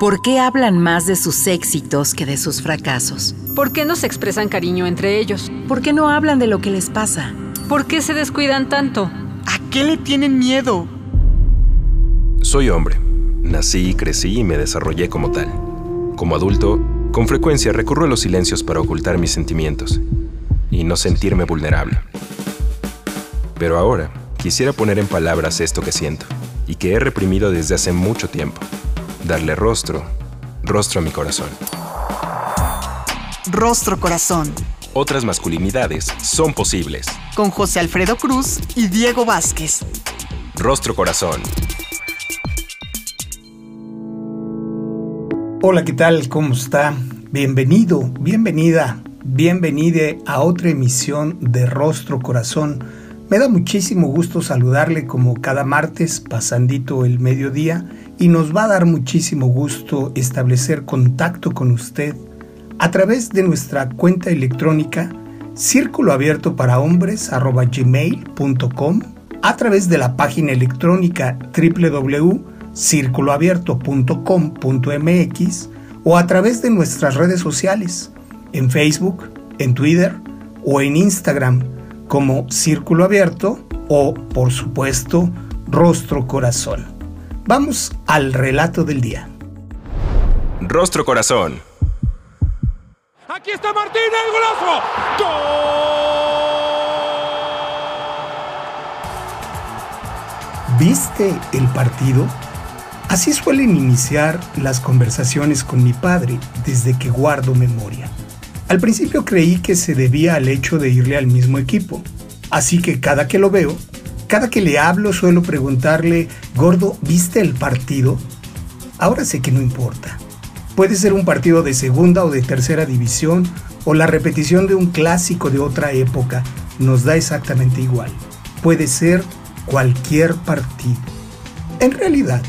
¿Por qué hablan más de sus éxitos que de sus fracasos? ¿Por qué no se expresan cariño entre ellos? ¿Por qué no hablan de lo que les pasa? ¿Por qué se descuidan tanto? ¿A qué le tienen miedo? Soy hombre. Nací, crecí y me desarrollé como tal. Como adulto, con frecuencia recurro a los silencios para ocultar mis sentimientos y no sentirme vulnerable. Pero ahora quisiera poner en palabras esto que siento y que he reprimido desde hace mucho tiempo. Darle rostro, rostro a mi corazón. Rostro Corazón. Otras masculinidades son posibles. Con José Alfredo Cruz y Diego Vázquez. Rostro Corazón. Hola, ¿qué tal? ¿Cómo está? Bienvenido, bienvenida, bienvenide a otra emisión de Rostro Corazón. Me da muchísimo gusto saludarle como cada martes, pasandito el mediodía, y nos va a dar muchísimo gusto establecer contacto con usted a través de nuestra cuenta electrónica círculo abierto para hombres gmail.com, a través de la página electrónica www.circuloabierto.com.mx o a través de nuestras redes sociales, en Facebook, en Twitter o en Instagram como Círculo Abierto o, por supuesto, Rostro Corazón. Vamos al relato del día. Rostro Corazón. Aquí está Martín, el golazo. ¡Gol! ¿Viste el partido? Así suelen iniciar las conversaciones con mi padre desde que guardo memoria. Al principio creí que se debía al hecho de irle al mismo equipo, así que cada que lo veo, cada que le hablo suelo preguntarle, Gordo, ¿viste el partido? Ahora sé que no importa. Puede ser un partido de segunda o de tercera división o la repetición de un clásico de otra época, nos da exactamente igual. Puede ser cualquier partido. En realidad,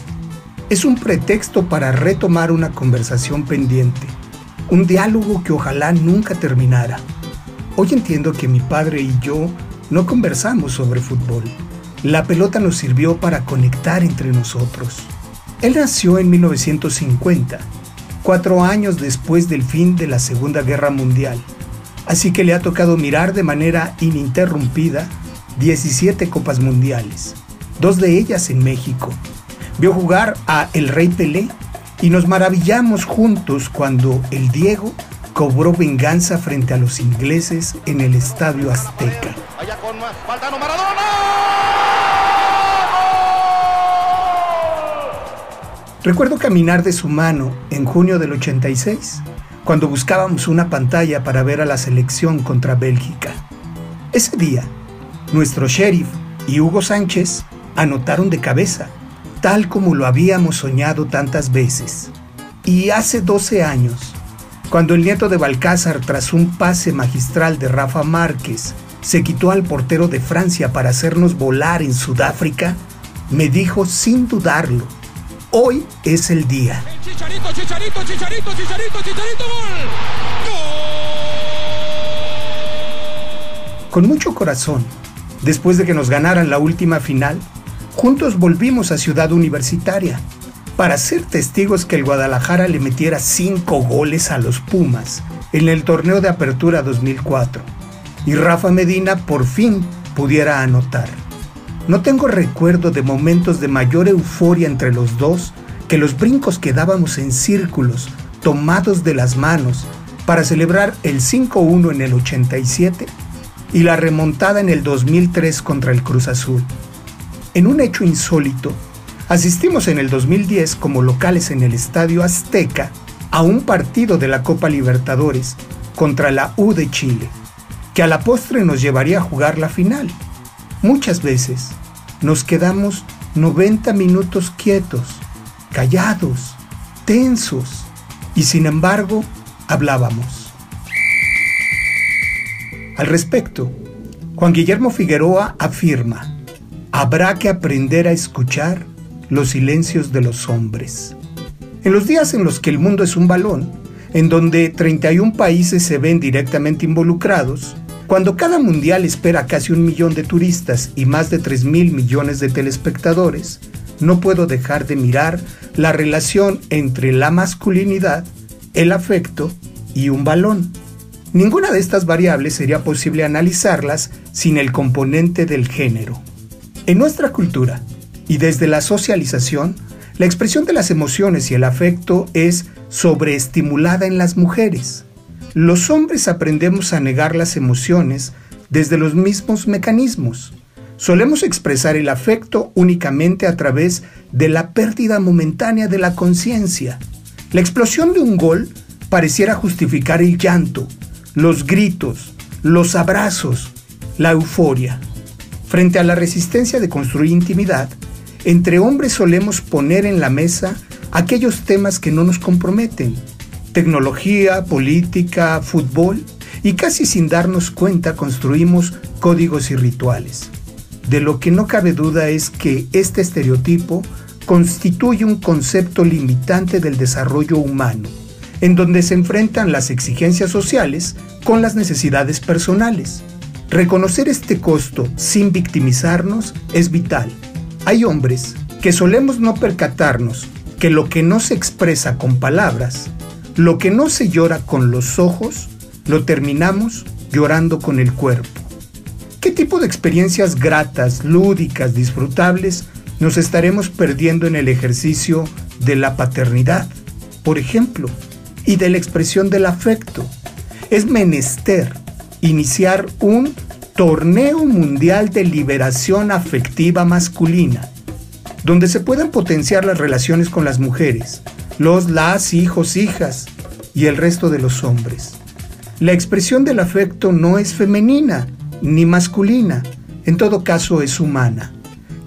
es un pretexto para retomar una conversación pendiente, un diálogo que ojalá nunca terminara. Hoy entiendo que mi padre y yo no conversamos sobre fútbol. La pelota nos sirvió para conectar entre nosotros. Él nació en 1950, cuatro años después del fin de la Segunda Guerra Mundial, así que le ha tocado mirar de manera ininterrumpida 17 Copas Mundiales, dos de ellas en México, vio jugar a El Rey Pelé y nos maravillamos juntos cuando el Diego cobró venganza frente a los ingleses en el Estadio Azteca. Recuerdo caminar de su mano en junio del 86, cuando buscábamos una pantalla para ver a la selección contra Bélgica. Ese día, nuestro sheriff y Hugo Sánchez anotaron de cabeza tal como lo habíamos soñado tantas veces. Y hace 12 años, cuando el nieto de Balcázar, tras un pase magistral de Rafa Márquez, se quitó al portero de Francia para hacernos volar en Sudáfrica, me dijo sin dudarlo, hoy es el día. Chicharito, chicharito, chicharito, chicharito, chicharito, gol. Con mucho corazón, después de que nos ganaran la última final, juntos volvimos a Ciudad Universitaria para ser testigos que el Guadalajara le metiera cinco goles a los Pumas en el torneo de apertura 2004 y Rafa Medina por fin pudiera anotar. No tengo recuerdo de momentos de mayor euforia entre los dos que los brincos que dábamos en círculos tomados de las manos para celebrar el 5-1 en el 87 y la remontada en el 2003 contra el Cruz Azul. En un hecho insólito, asistimos en el 2010 como locales en el Estadio Azteca a un partido de la Copa Libertadores contra la U de Chile, que a la postre nos llevaría a jugar la final. Muchas veces nos quedamos 90 minutos quietos, callados, tensos, y sin embargo hablábamos. Al respecto, Juan Guillermo Figueroa afirma, habrá que aprender a escuchar los silencios de los hombres. En los días en los que el mundo es un balón, en donde 31 países se ven directamente involucrados, cuando cada mundial espera casi un millón de turistas y más de 3 mil millones de telespectadores, no puedo dejar de mirar la relación entre la masculinidad, el afecto y un balón. Ninguna de estas variables sería posible analizarlas sin el componente del género. En nuestra cultura y desde la socialización, la expresión de las emociones y el afecto es sobreestimulada en las mujeres. Los hombres aprendemos a negar las emociones desde los mismos mecanismos. Solemos expresar el afecto únicamente a través de la pérdida momentánea de la conciencia. La explosión de un gol pareciera justificar el llanto, los gritos, los abrazos, la euforia. Frente a la resistencia de construir intimidad, entre hombres solemos poner en la mesa aquellos temas que no nos comprometen. Tecnología, política, fútbol, y casi sin darnos cuenta construimos códigos y rituales. De lo que no cabe duda es que este estereotipo constituye un concepto limitante del desarrollo humano en donde se enfrentan las exigencias sociales con las necesidades personales. Reconocer este costo sin victimizarnos es vital. Hay hombres que solemos no percatarnos que lo que no se expresa con palabras, lo que no se llora con los ojos, lo terminamos llorando con el cuerpo. ¿Qué tipo de experiencias gratas, lúdicas, disfrutables nos estaremos perdiendo en el ejercicio de la paternidad? Por ejemplo, y de la expresión del afecto. Es menester iniciar un torneo mundial de liberación afectiva masculina, donde se puedan potenciar las relaciones con las mujeres, los, las, hijos, hijas y el resto de los hombres. La expresión del afecto no es femenina ni masculina, en todo caso es humana.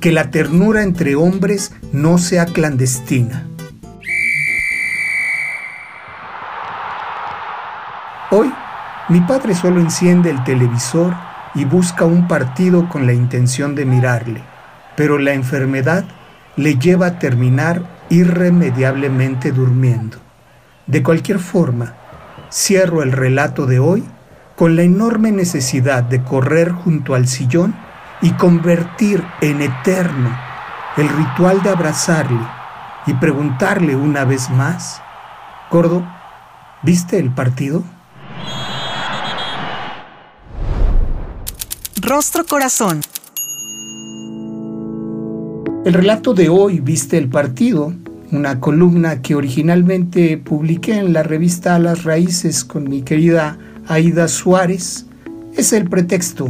Que la ternura entre hombres no sea clandestina. Hoy, mi padre solo enciende el televisor y busca un partido con la intención de mirarle, pero la enfermedad le lleva a terminar irremediablemente durmiendo. De cualquier forma, cierro el relato de hoy con la enorme necesidad de correr junto al sillón y convertir en eterno el ritual de abrazarle y preguntarle una vez más, Gordo, ¿viste el partido? Rostro Corazón. El relato de hoy, Viste el Partido, una columna que originalmente publiqué en la revista las Raíces con mi querida Aida Suárez, es el pretexto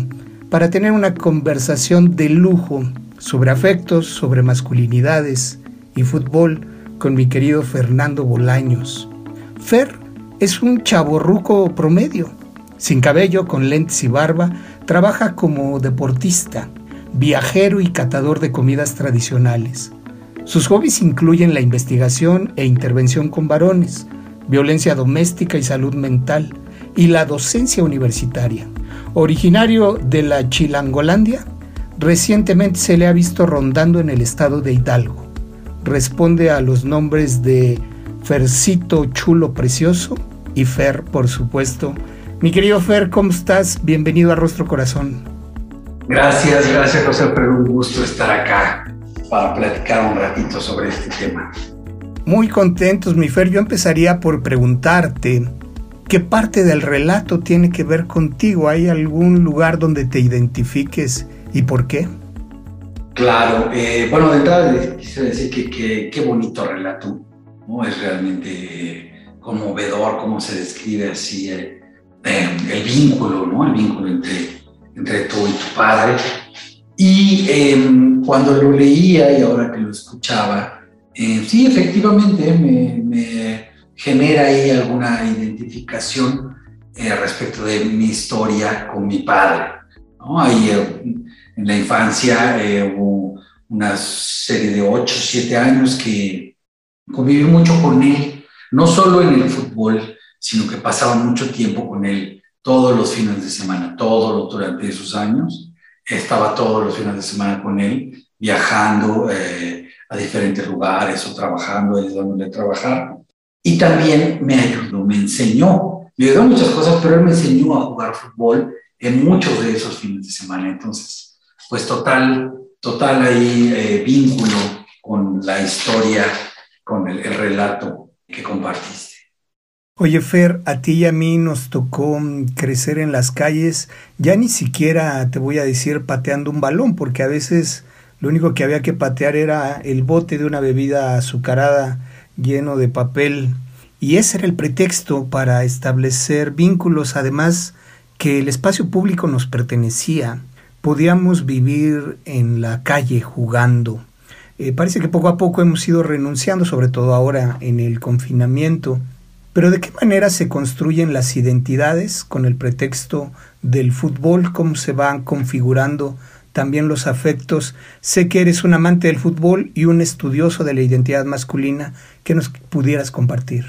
para tener una conversación de lujo sobre afectos, sobre masculinidades y fútbol con mi querido Fernando Bolaños. Fer es un chaborruco promedio, sin cabello, con lentes y barba, Trabaja como deportista, viajero y catador de comidas tradicionales. Sus hobbies incluyen la investigación e intervención con varones, violencia doméstica y salud mental, y la docencia universitaria. Originario de la Chilangolandia, recientemente se le ha visto rondando en el estado de Hidalgo. Responde a los nombres de Fercito Chulo Precioso y Fer, por supuesto, mi querido Fer, ¿cómo estás? Bienvenido a Rostro Corazón. Gracias, gracias José Alfredo, un gusto estar acá para platicar un ratito sobre este tema. Muy contentos, mi Fer. Yo empezaría por preguntarte, ¿qué parte del relato tiene que ver contigo? ¿Hay algún lugar donde te identifiques y por qué? Claro, eh, bueno, de entrada quisiera decir que qué bonito relato, ¿no? Es realmente conmovedor cómo se describe así eh, eh, el vínculo, ¿no? El vínculo entre, entre tú y tu padre. Y em, cuando lo leía y ahora que lo escuchaba, eh, sí, efectivamente me, me, genera ahí alguna identificación eh, respecto de mi historia con mi padre. ¿no? Ahí en la infancia hubo una serie de 8, 7 años que conviví mucho con él, no solo en el fútbol, sino que pasaba mucho tiempo con él todos los fines de semana, todos durante esos años. Estaba todos los fines de semana con él, viajando eh, a diferentes lugares o trabajando, ayudándole a trabajar. Y también me ayudó, me enseñó, me ayudó muchas cosas, pero él me enseñó a jugar fútbol en muchos de esos fines de semana. Entonces, pues total, total ahí eh, vínculo con la historia, con el, el relato que compartiste. Oye, Fer, a ti y a mí nos tocó crecer en las calles, ya ni siquiera te voy a decir pateando un balón, porque a veces lo único que había que patear era el bote de una bebida azucarada lleno de papel, y ese era el pretexto para establecer vínculos, además que el espacio público nos pertenecía. Podíamos vivir en la calle jugando. Eh, parece que poco a poco hemos ido renunciando, sobre todo ahora en el confinamiento. Pero ¿de qué manera se construyen las identidades con el pretexto del fútbol? ¿Cómo se van configurando también los afectos? Sé que eres un amante del fútbol y un estudioso de la identidad masculina. que nos pudieras compartir?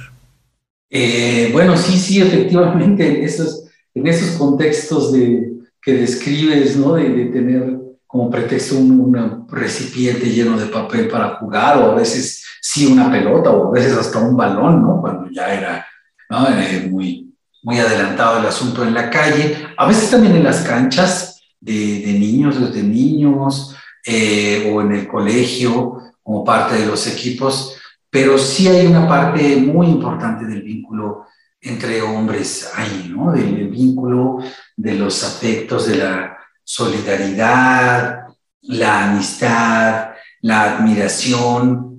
Eh, bueno, sí, sí, efectivamente, en esos, en esos contextos de, que describes, ¿no? De, de tener como pretexto un, recipiente lleno de papel para jugar, o a veces sí una pelota, o a veces hasta un balón, ¿no? Cuando ya era eh, muy, muy adelantado el asunto en la calle, a veces también en las canchas de, de niños, desde niños, eh, o en el colegio, como parte de los equipos, pero sí hay una parte muy importante del vínculo entre hombres ahí, ¿no? Del vínculo de los afectos, de la solidaridad, la amistad, la admiración.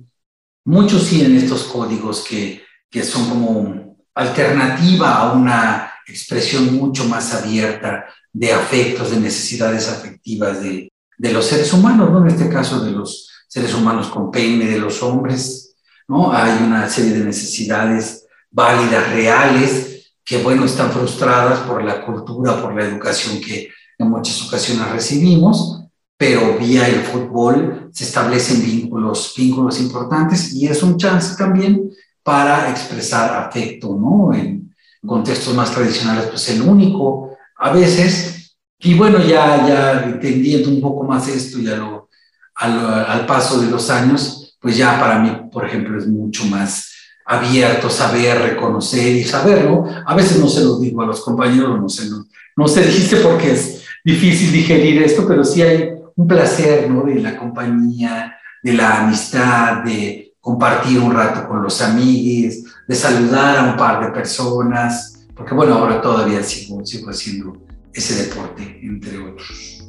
Muchos siguen estos códigos que, que son como alternativa a una expresión mucho más abierta de afectos, de necesidades afectivas de, de los seres humanos, ¿no? En este caso de los seres humanos con peine, de los hombres, ¿no? Hay una serie de necesidades válidas, reales, que, bueno, están frustradas por la cultura, por la educación que en muchas ocasiones recibimos, pero vía el fútbol se establecen vínculos, vínculos importantes y es un chance también para expresar afecto, ¿no? En contextos más tradicionales, pues el único, a veces, y bueno, ya, ya entendiendo un poco más esto al, al paso de los años, pues ya para mí, por ejemplo, es mucho más abierto, saber, reconocer y saberlo. A veces no se lo digo a los compañeros, no se, lo, no se dice porque es difícil digerir esto, pero sí hay un placer, ¿no? De la compañía, de la amistad, de compartir un rato con los amigos, de saludar a un par de personas, porque bueno, ahora todavía sigo, sigo haciendo ese deporte, entre otros.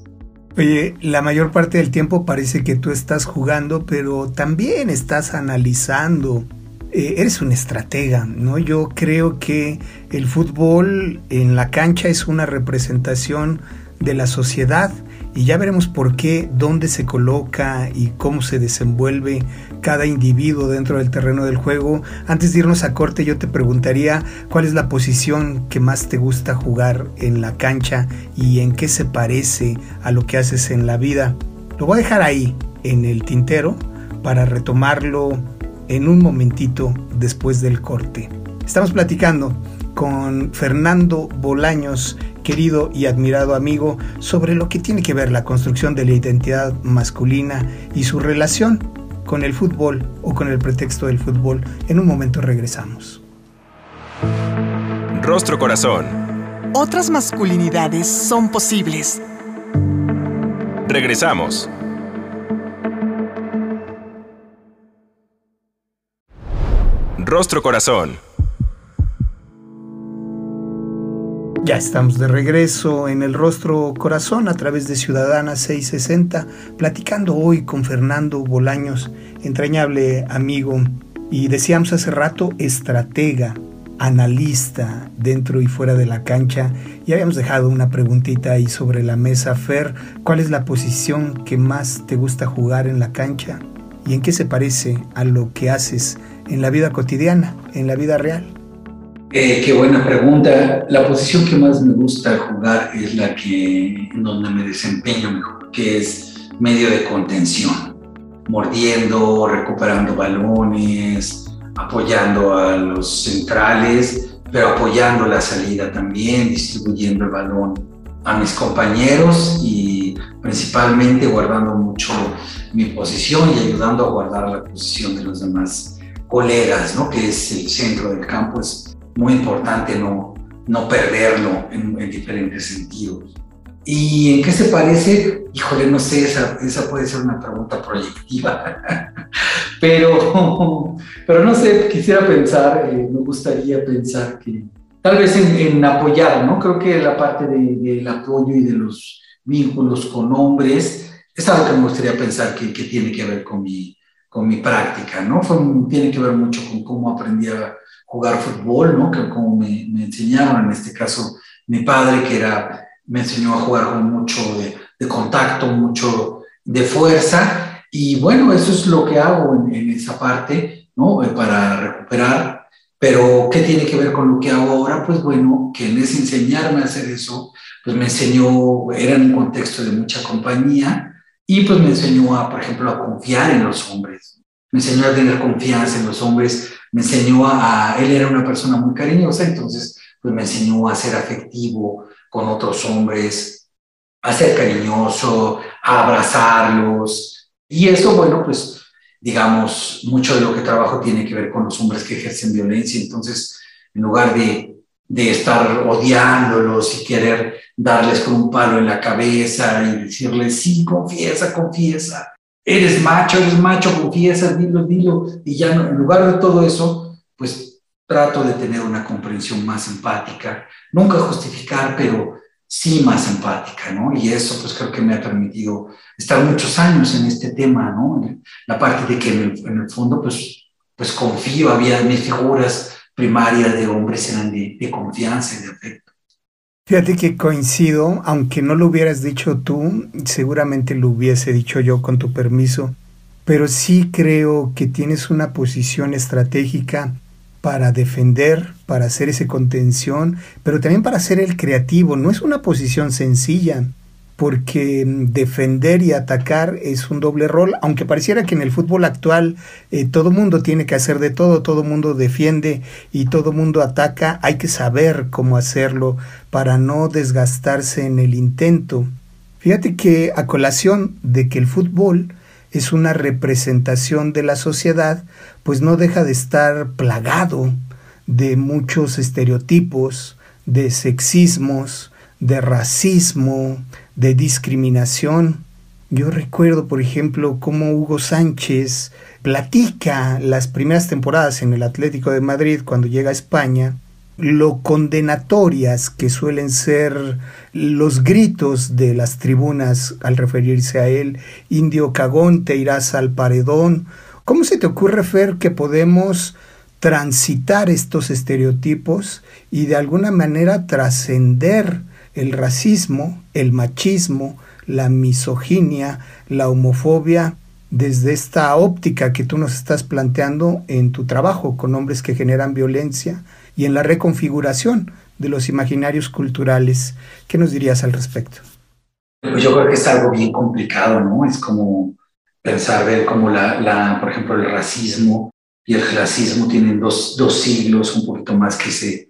Oye, la mayor parte del tiempo parece que tú estás jugando, pero también estás analizando. Eh, eres un estratega, ¿no? Yo creo que el fútbol en la cancha es una representación de la sociedad y ya veremos por qué, dónde se coloca y cómo se desenvuelve cada individuo dentro del terreno del juego. Antes de irnos a corte yo te preguntaría cuál es la posición que más te gusta jugar en la cancha y en qué se parece a lo que haces en la vida. Lo voy a dejar ahí, en el tintero, para retomarlo en un momentito después del corte. Estamos platicando con Fernando Bolaños, querido y admirado amigo, sobre lo que tiene que ver la construcción de la identidad masculina y su relación con el fútbol o con el pretexto del fútbol. En un momento regresamos. Rostro Corazón. Otras masculinidades son posibles. Regresamos. Rostro Corazón. Ya estamos de regreso en el rostro corazón a través de Ciudadana 660, platicando hoy con Fernando Bolaños, entrañable amigo, y decíamos hace rato, estratega, analista dentro y fuera de la cancha. Y habíamos dejado una preguntita ahí sobre la mesa, Fer, ¿cuál es la posición que más te gusta jugar en la cancha? ¿Y en qué se parece a lo que haces en la vida cotidiana, en la vida real? Eh, qué buena pregunta. La posición que más me gusta jugar es la que en donde me desempeño mejor, que es medio de contención, mordiendo, recuperando balones, apoyando a los centrales, pero apoyando la salida también, distribuyendo el balón a mis compañeros y principalmente guardando mucho mi posición y ayudando a guardar la posición de los demás colegas, ¿no? que es el centro del campo, es muy importante no, no perderlo en, diferentes sentidos. ¿Y en qué se parece? Híjole, no sé, esa, esa puede ser una pregunta proyectiva. pero, pero no sé, quisiera pensar, eh, me gustaría pensar que tal vez en, apoyar, ¿no? Creo que la parte del apoyo y de los vínculos con hombres es algo que me gustaría pensar que, que tiene que ver con mi, con mi práctica, ¿no? Fue, tiene que ver mucho con cómo aprendí a jugar fútbol, ¿no? Que como me, me enseñaron, en este caso, mi padre, que era, me enseñó a jugar con mucho de, de contacto, mucho de fuerza, y bueno, eso es lo que hago en, en esa parte, ¿no? Eh, para recuperar, pero ¿qué tiene que ver con lo que hago ahora? Pues bueno, que en ese enseñarme a hacer eso, pues me enseñó, era en un contexto de mucha compañía, y pues me enseñó a, por ejemplo, a confiar en los hombres, me enseñó a tener confianza en los hombres, me enseñó a, él era una persona muy cariñosa, entonces pues me enseñó a ser afectivo con otros hombres, a ser cariñoso, a abrazarlos. Y eso, bueno, pues digamos, mucho de lo que trabajo tiene que ver con los hombres que ejercen violencia. Entonces, en lugar de, de estar odiándolos y querer darles con un palo en la cabeza y decirles, sí, confiesa, confiesa, eres macho, eres macho, confiesa, dilo, dilo. Y ya en lugar de todo eso, pues trato de tener una comprensión más empática, nunca justificar, pero sí más empática, ¿no? Y eso pues creo que me ha permitido estar muchos años en este tema, ¿no? La parte de que en el, fondo pues, pues confío, había mis figuras primarias de hombres eran de, de confianza y de afecto. Fíjate que coincido, aunque no lo hubieras dicho tú, seguramente lo hubiese dicho yo con tu permiso, pero sí creo que tienes una posición estratégica para defender, para hacer ese contención, pero también para ser el creativo. No es una posición sencilla, porque defender y atacar es un doble rol, aunque pareciera que en el fútbol actual eh, todo mundo tiene que hacer de todo, todo mundo defiende y todo mundo ataca, hay que saber cómo hacerlo para no desgastarse en el intento. Fíjate que a colación de que el fútbol es una representación de la sociedad, pues no deja de estar plagado de muchos estereotipos, de sexismos, de racismo, de discriminación. Yo recuerdo, por ejemplo, cómo Hugo Sánchez platica las primeras temporadas en el Atlético de Madrid cuando llega a España, lo condenatorias que suelen ser los gritos de las tribunas al referirse a él, indio cagón, te irás al paredón. ¿Cómo se te ocurre, Fer, que podemos transitar estos estereotipos y de alguna manera trascender el racismo, el machismo, la misoginia, la homofobia, desde esta óptica que tú nos estás planteando en tu trabajo con hombres que generan violencia y en la reconfiguración de los imaginarios culturales. ¿Qué nos dirías al respecto? Pues yo creo que es algo bien complicado, ¿no? Es como pensar, ver cómo la, la por ejemplo, el racismo y el clasismo tienen dos, dos siglos, un poquito más que se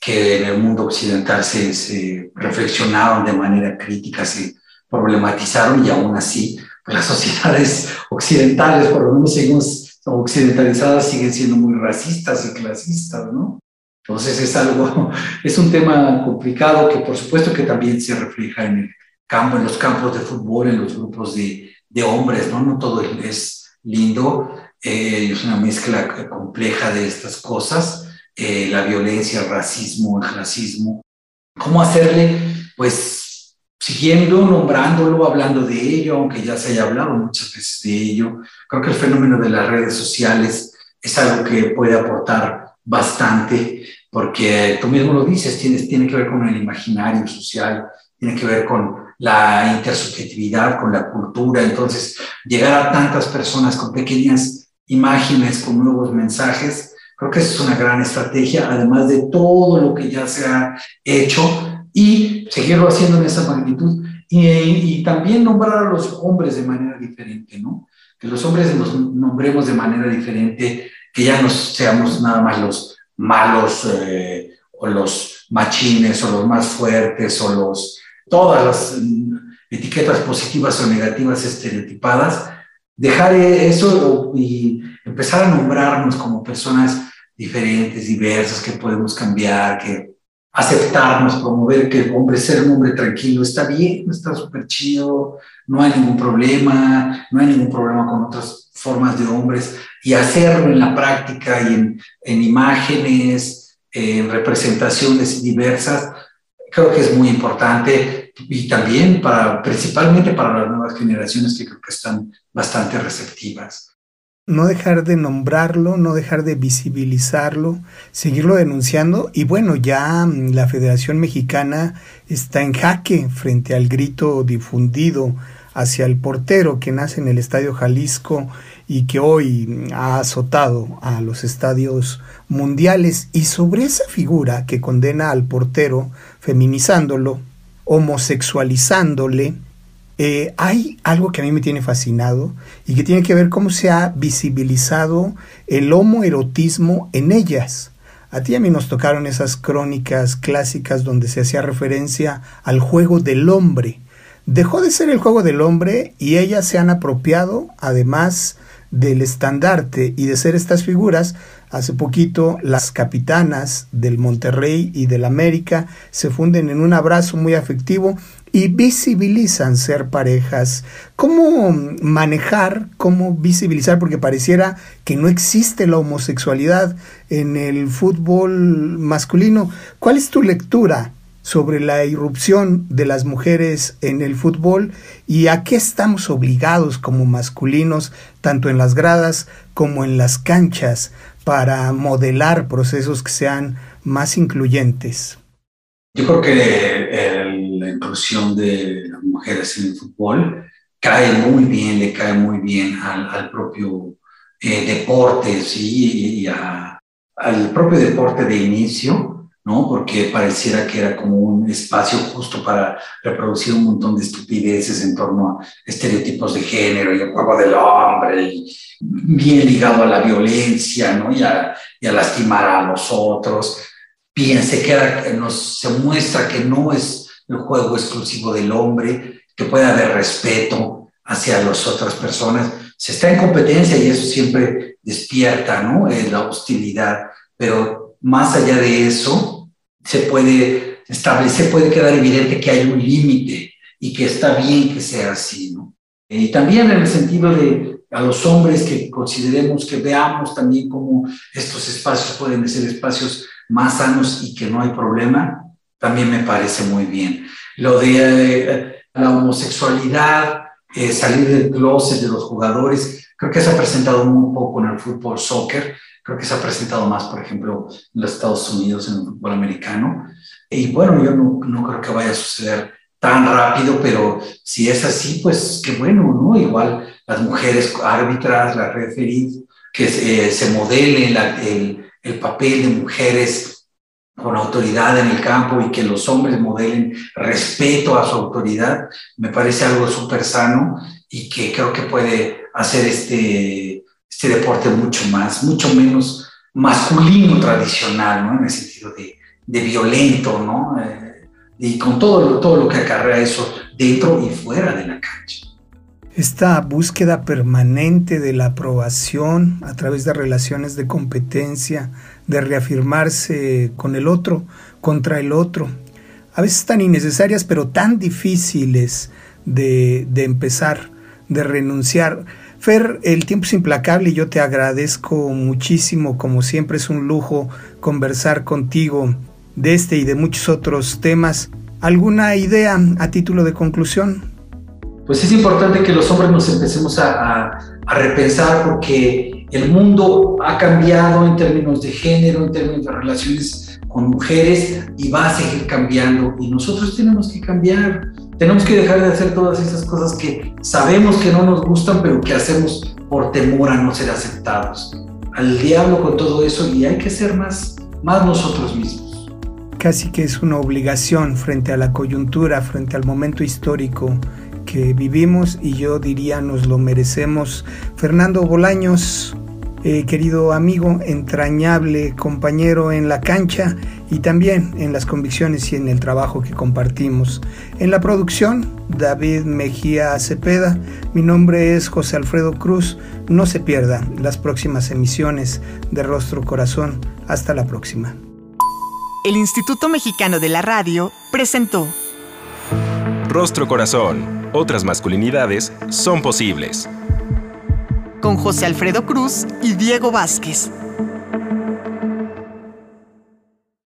que en el mundo occidental se, se reflexionaron de manera crítica, se problematizaron y aún así pues, las sociedades occidentales, por lo menos seguimos occidentalizadas, siguen siendo muy racistas y clasistas, ¿no? Entonces es algo, es un tema complicado que por supuesto que también se refleja en el campo, en los campos de fútbol, en los grupos de, de hombres, ¿no? No todo es lindo, eh, es una mezcla compleja de estas cosas eh, la violencia, el racismo, el racismo. ¿Cómo hacerle? Pues siguiendo, nombrándolo, hablando de ello, aunque ya se haya hablado muchas veces de ello. Creo que el fenómeno de las redes sociales es algo que puede aportar bastante, porque tú mismo lo dices, tiene, tiene que ver con el imaginario social, tiene que ver con la intersubjetividad, con la cultura. Entonces, llegar a tantas personas con pequeñas imágenes, con nuevos mensajes, Creo que es una gran estrategia, además de todo lo que ya se ha hecho y seguirlo haciendo en esa magnitud y, también nombrar a los hombres de manera diferente, ¿no? Que los hombres nos nombremos de manera diferente, que ya no seamos nada más los malos eh, o los machines o los más fuertes o los todas las mm, etiquetas positivas o negativas estereotipadas, dejar eso y empezar a nombrarnos como personas diferentes, diversas, que podemos cambiar, que aceptarnos, promover que el hombre, ser un hombre tranquilo, está bien, está súper chido, no hay ningún problema, no hay ningún problema con otras formas de hombres, y hacerlo en la práctica y en, en imágenes, en representaciones diversas, creo que es muy importante y también para, principalmente para las nuevas generaciones que creo que están bastante receptivas. No dejar de nombrarlo, no dejar de visibilizarlo, seguirlo denunciando y bueno, ya mm, la Federación Mexicana está en jaque frente al grito difundido hacia el portero que nace en el Estadio Jalisco y que hoy mm, ha azotado a los estadios mundiales y sobre esa figura que condena al portero feminizándolo, homosexualizándole, eh, hay algo que a mí me tiene fascinado y que tiene que ver cómo se ha visibilizado el homoerotismo en ellas. A ti y a mí nos tocaron esas crónicas clásicas donde se hacía referencia al juego del hombre. Dejó de ser el juego del hombre y ellas se han apropiado, además del estandarte y de ser estas figuras, Hace poquito las capitanas del Monterrey y del América se funden en un abrazo muy afectivo y visibilizan ser parejas. ¿Cómo manejar, cómo visibilizar? Porque pareciera que no existe la homosexualidad en el fútbol masculino. ¿Cuál es tu lectura sobre la irrupción de las mujeres en el fútbol y a qué estamos obligados como masculinos, tanto en las gradas como en las canchas, para modelar procesos que sean más incluyentes? Yo creo que la inclusión de las mujeres en el fútbol cae muy bien, le cae muy bien al, propio eh, deporte, sí, y al propio deporte de inicio, ¿no? Porque pareciera que era como un espacio justo para reproducir un montón de estupideces en torno a estereotipos de género y el juego del hombre, bien ligado a la violencia, ¿no? Y a, y lastimar a los otros. Bien, se, queda, nos, se muestra que no es el juego exclusivo del hombre, que puede haber respeto hacia las otras personas. Se está en competencia y eso siempre despierta ¿no? Eh, la hostilidad, pero más allá de eso, se puede establecer, puede quedar evidente que hay un límite y que está bien que sea así. ¿no? Y también en el sentido de a los hombres que consideremos, que veamos también cómo estos espacios pueden ser espacios más sanos y que no hay problema, también me parece muy bien. Lo de eh, la homosexualidad, eh, salir del closet de los jugadores, creo que se ha presentado muy poco en el fútbol soccer, creo que se ha presentado más, por ejemplo, en los Estados Unidos, en el fútbol americano. Y bueno, yo no, no creo que vaya a suceder tan rápido, pero si es así, pues qué bueno, ¿no? Igual las mujeres árbitras, las referees, que eh, se modele el, el papel de mujeres con autoridad en el campo y que los hombres modelen respeto a su autoridad, me parece algo súper sano y que creo que puede hacer este, este deporte mucho más, mucho menos masculino tradicional, ¿no? En el sentido de, de violento, ¿no? Eh, y con todo, todo lo que acarrea eso dentro y fuera de la cancha. Esta búsqueda permanente de la aprobación a través de relaciones de competencia, de reafirmarse con el otro, contra el otro, a veces tan innecesarias pero tan difíciles de, de empezar, de renunciar. Fer, el tiempo es implacable y yo te agradezco muchísimo, como siempre es un lujo conversar contigo de este y de muchos otros temas. ¿Alguna idea a título de conclusión? Pues es importante que los hombres nos empecemos a, a, a repensar porque el mundo ha cambiado en términos de género, en términos de relaciones con mujeres y va a seguir cambiando y nosotros tenemos que cambiar. Tenemos que dejar de hacer todas esas cosas que sabemos que no nos gustan, pero que hacemos por temor a no ser aceptados. Al diablo con todo eso y hay que ser más, más nosotros mismos. Casi que es una obligación frente a la coyuntura, frente al momento histórico que vivimos y yo diría nos lo merecemos. Fernando Bolaños, eh, querido amigo, entrañable compañero en la cancha y también en las convicciones y en el trabajo que compartimos. En la producción, David Mejía Cepeda, mi nombre es José Alfredo Cruz. No se pierdan las próximas emisiones de Rostro Corazón. Hasta la próxima. el Instituto Mexicano de la Radio presentó Rostro Corazón. Otras masculinidades son posibles. con José Alfredo Cruz y Diego Vázquez.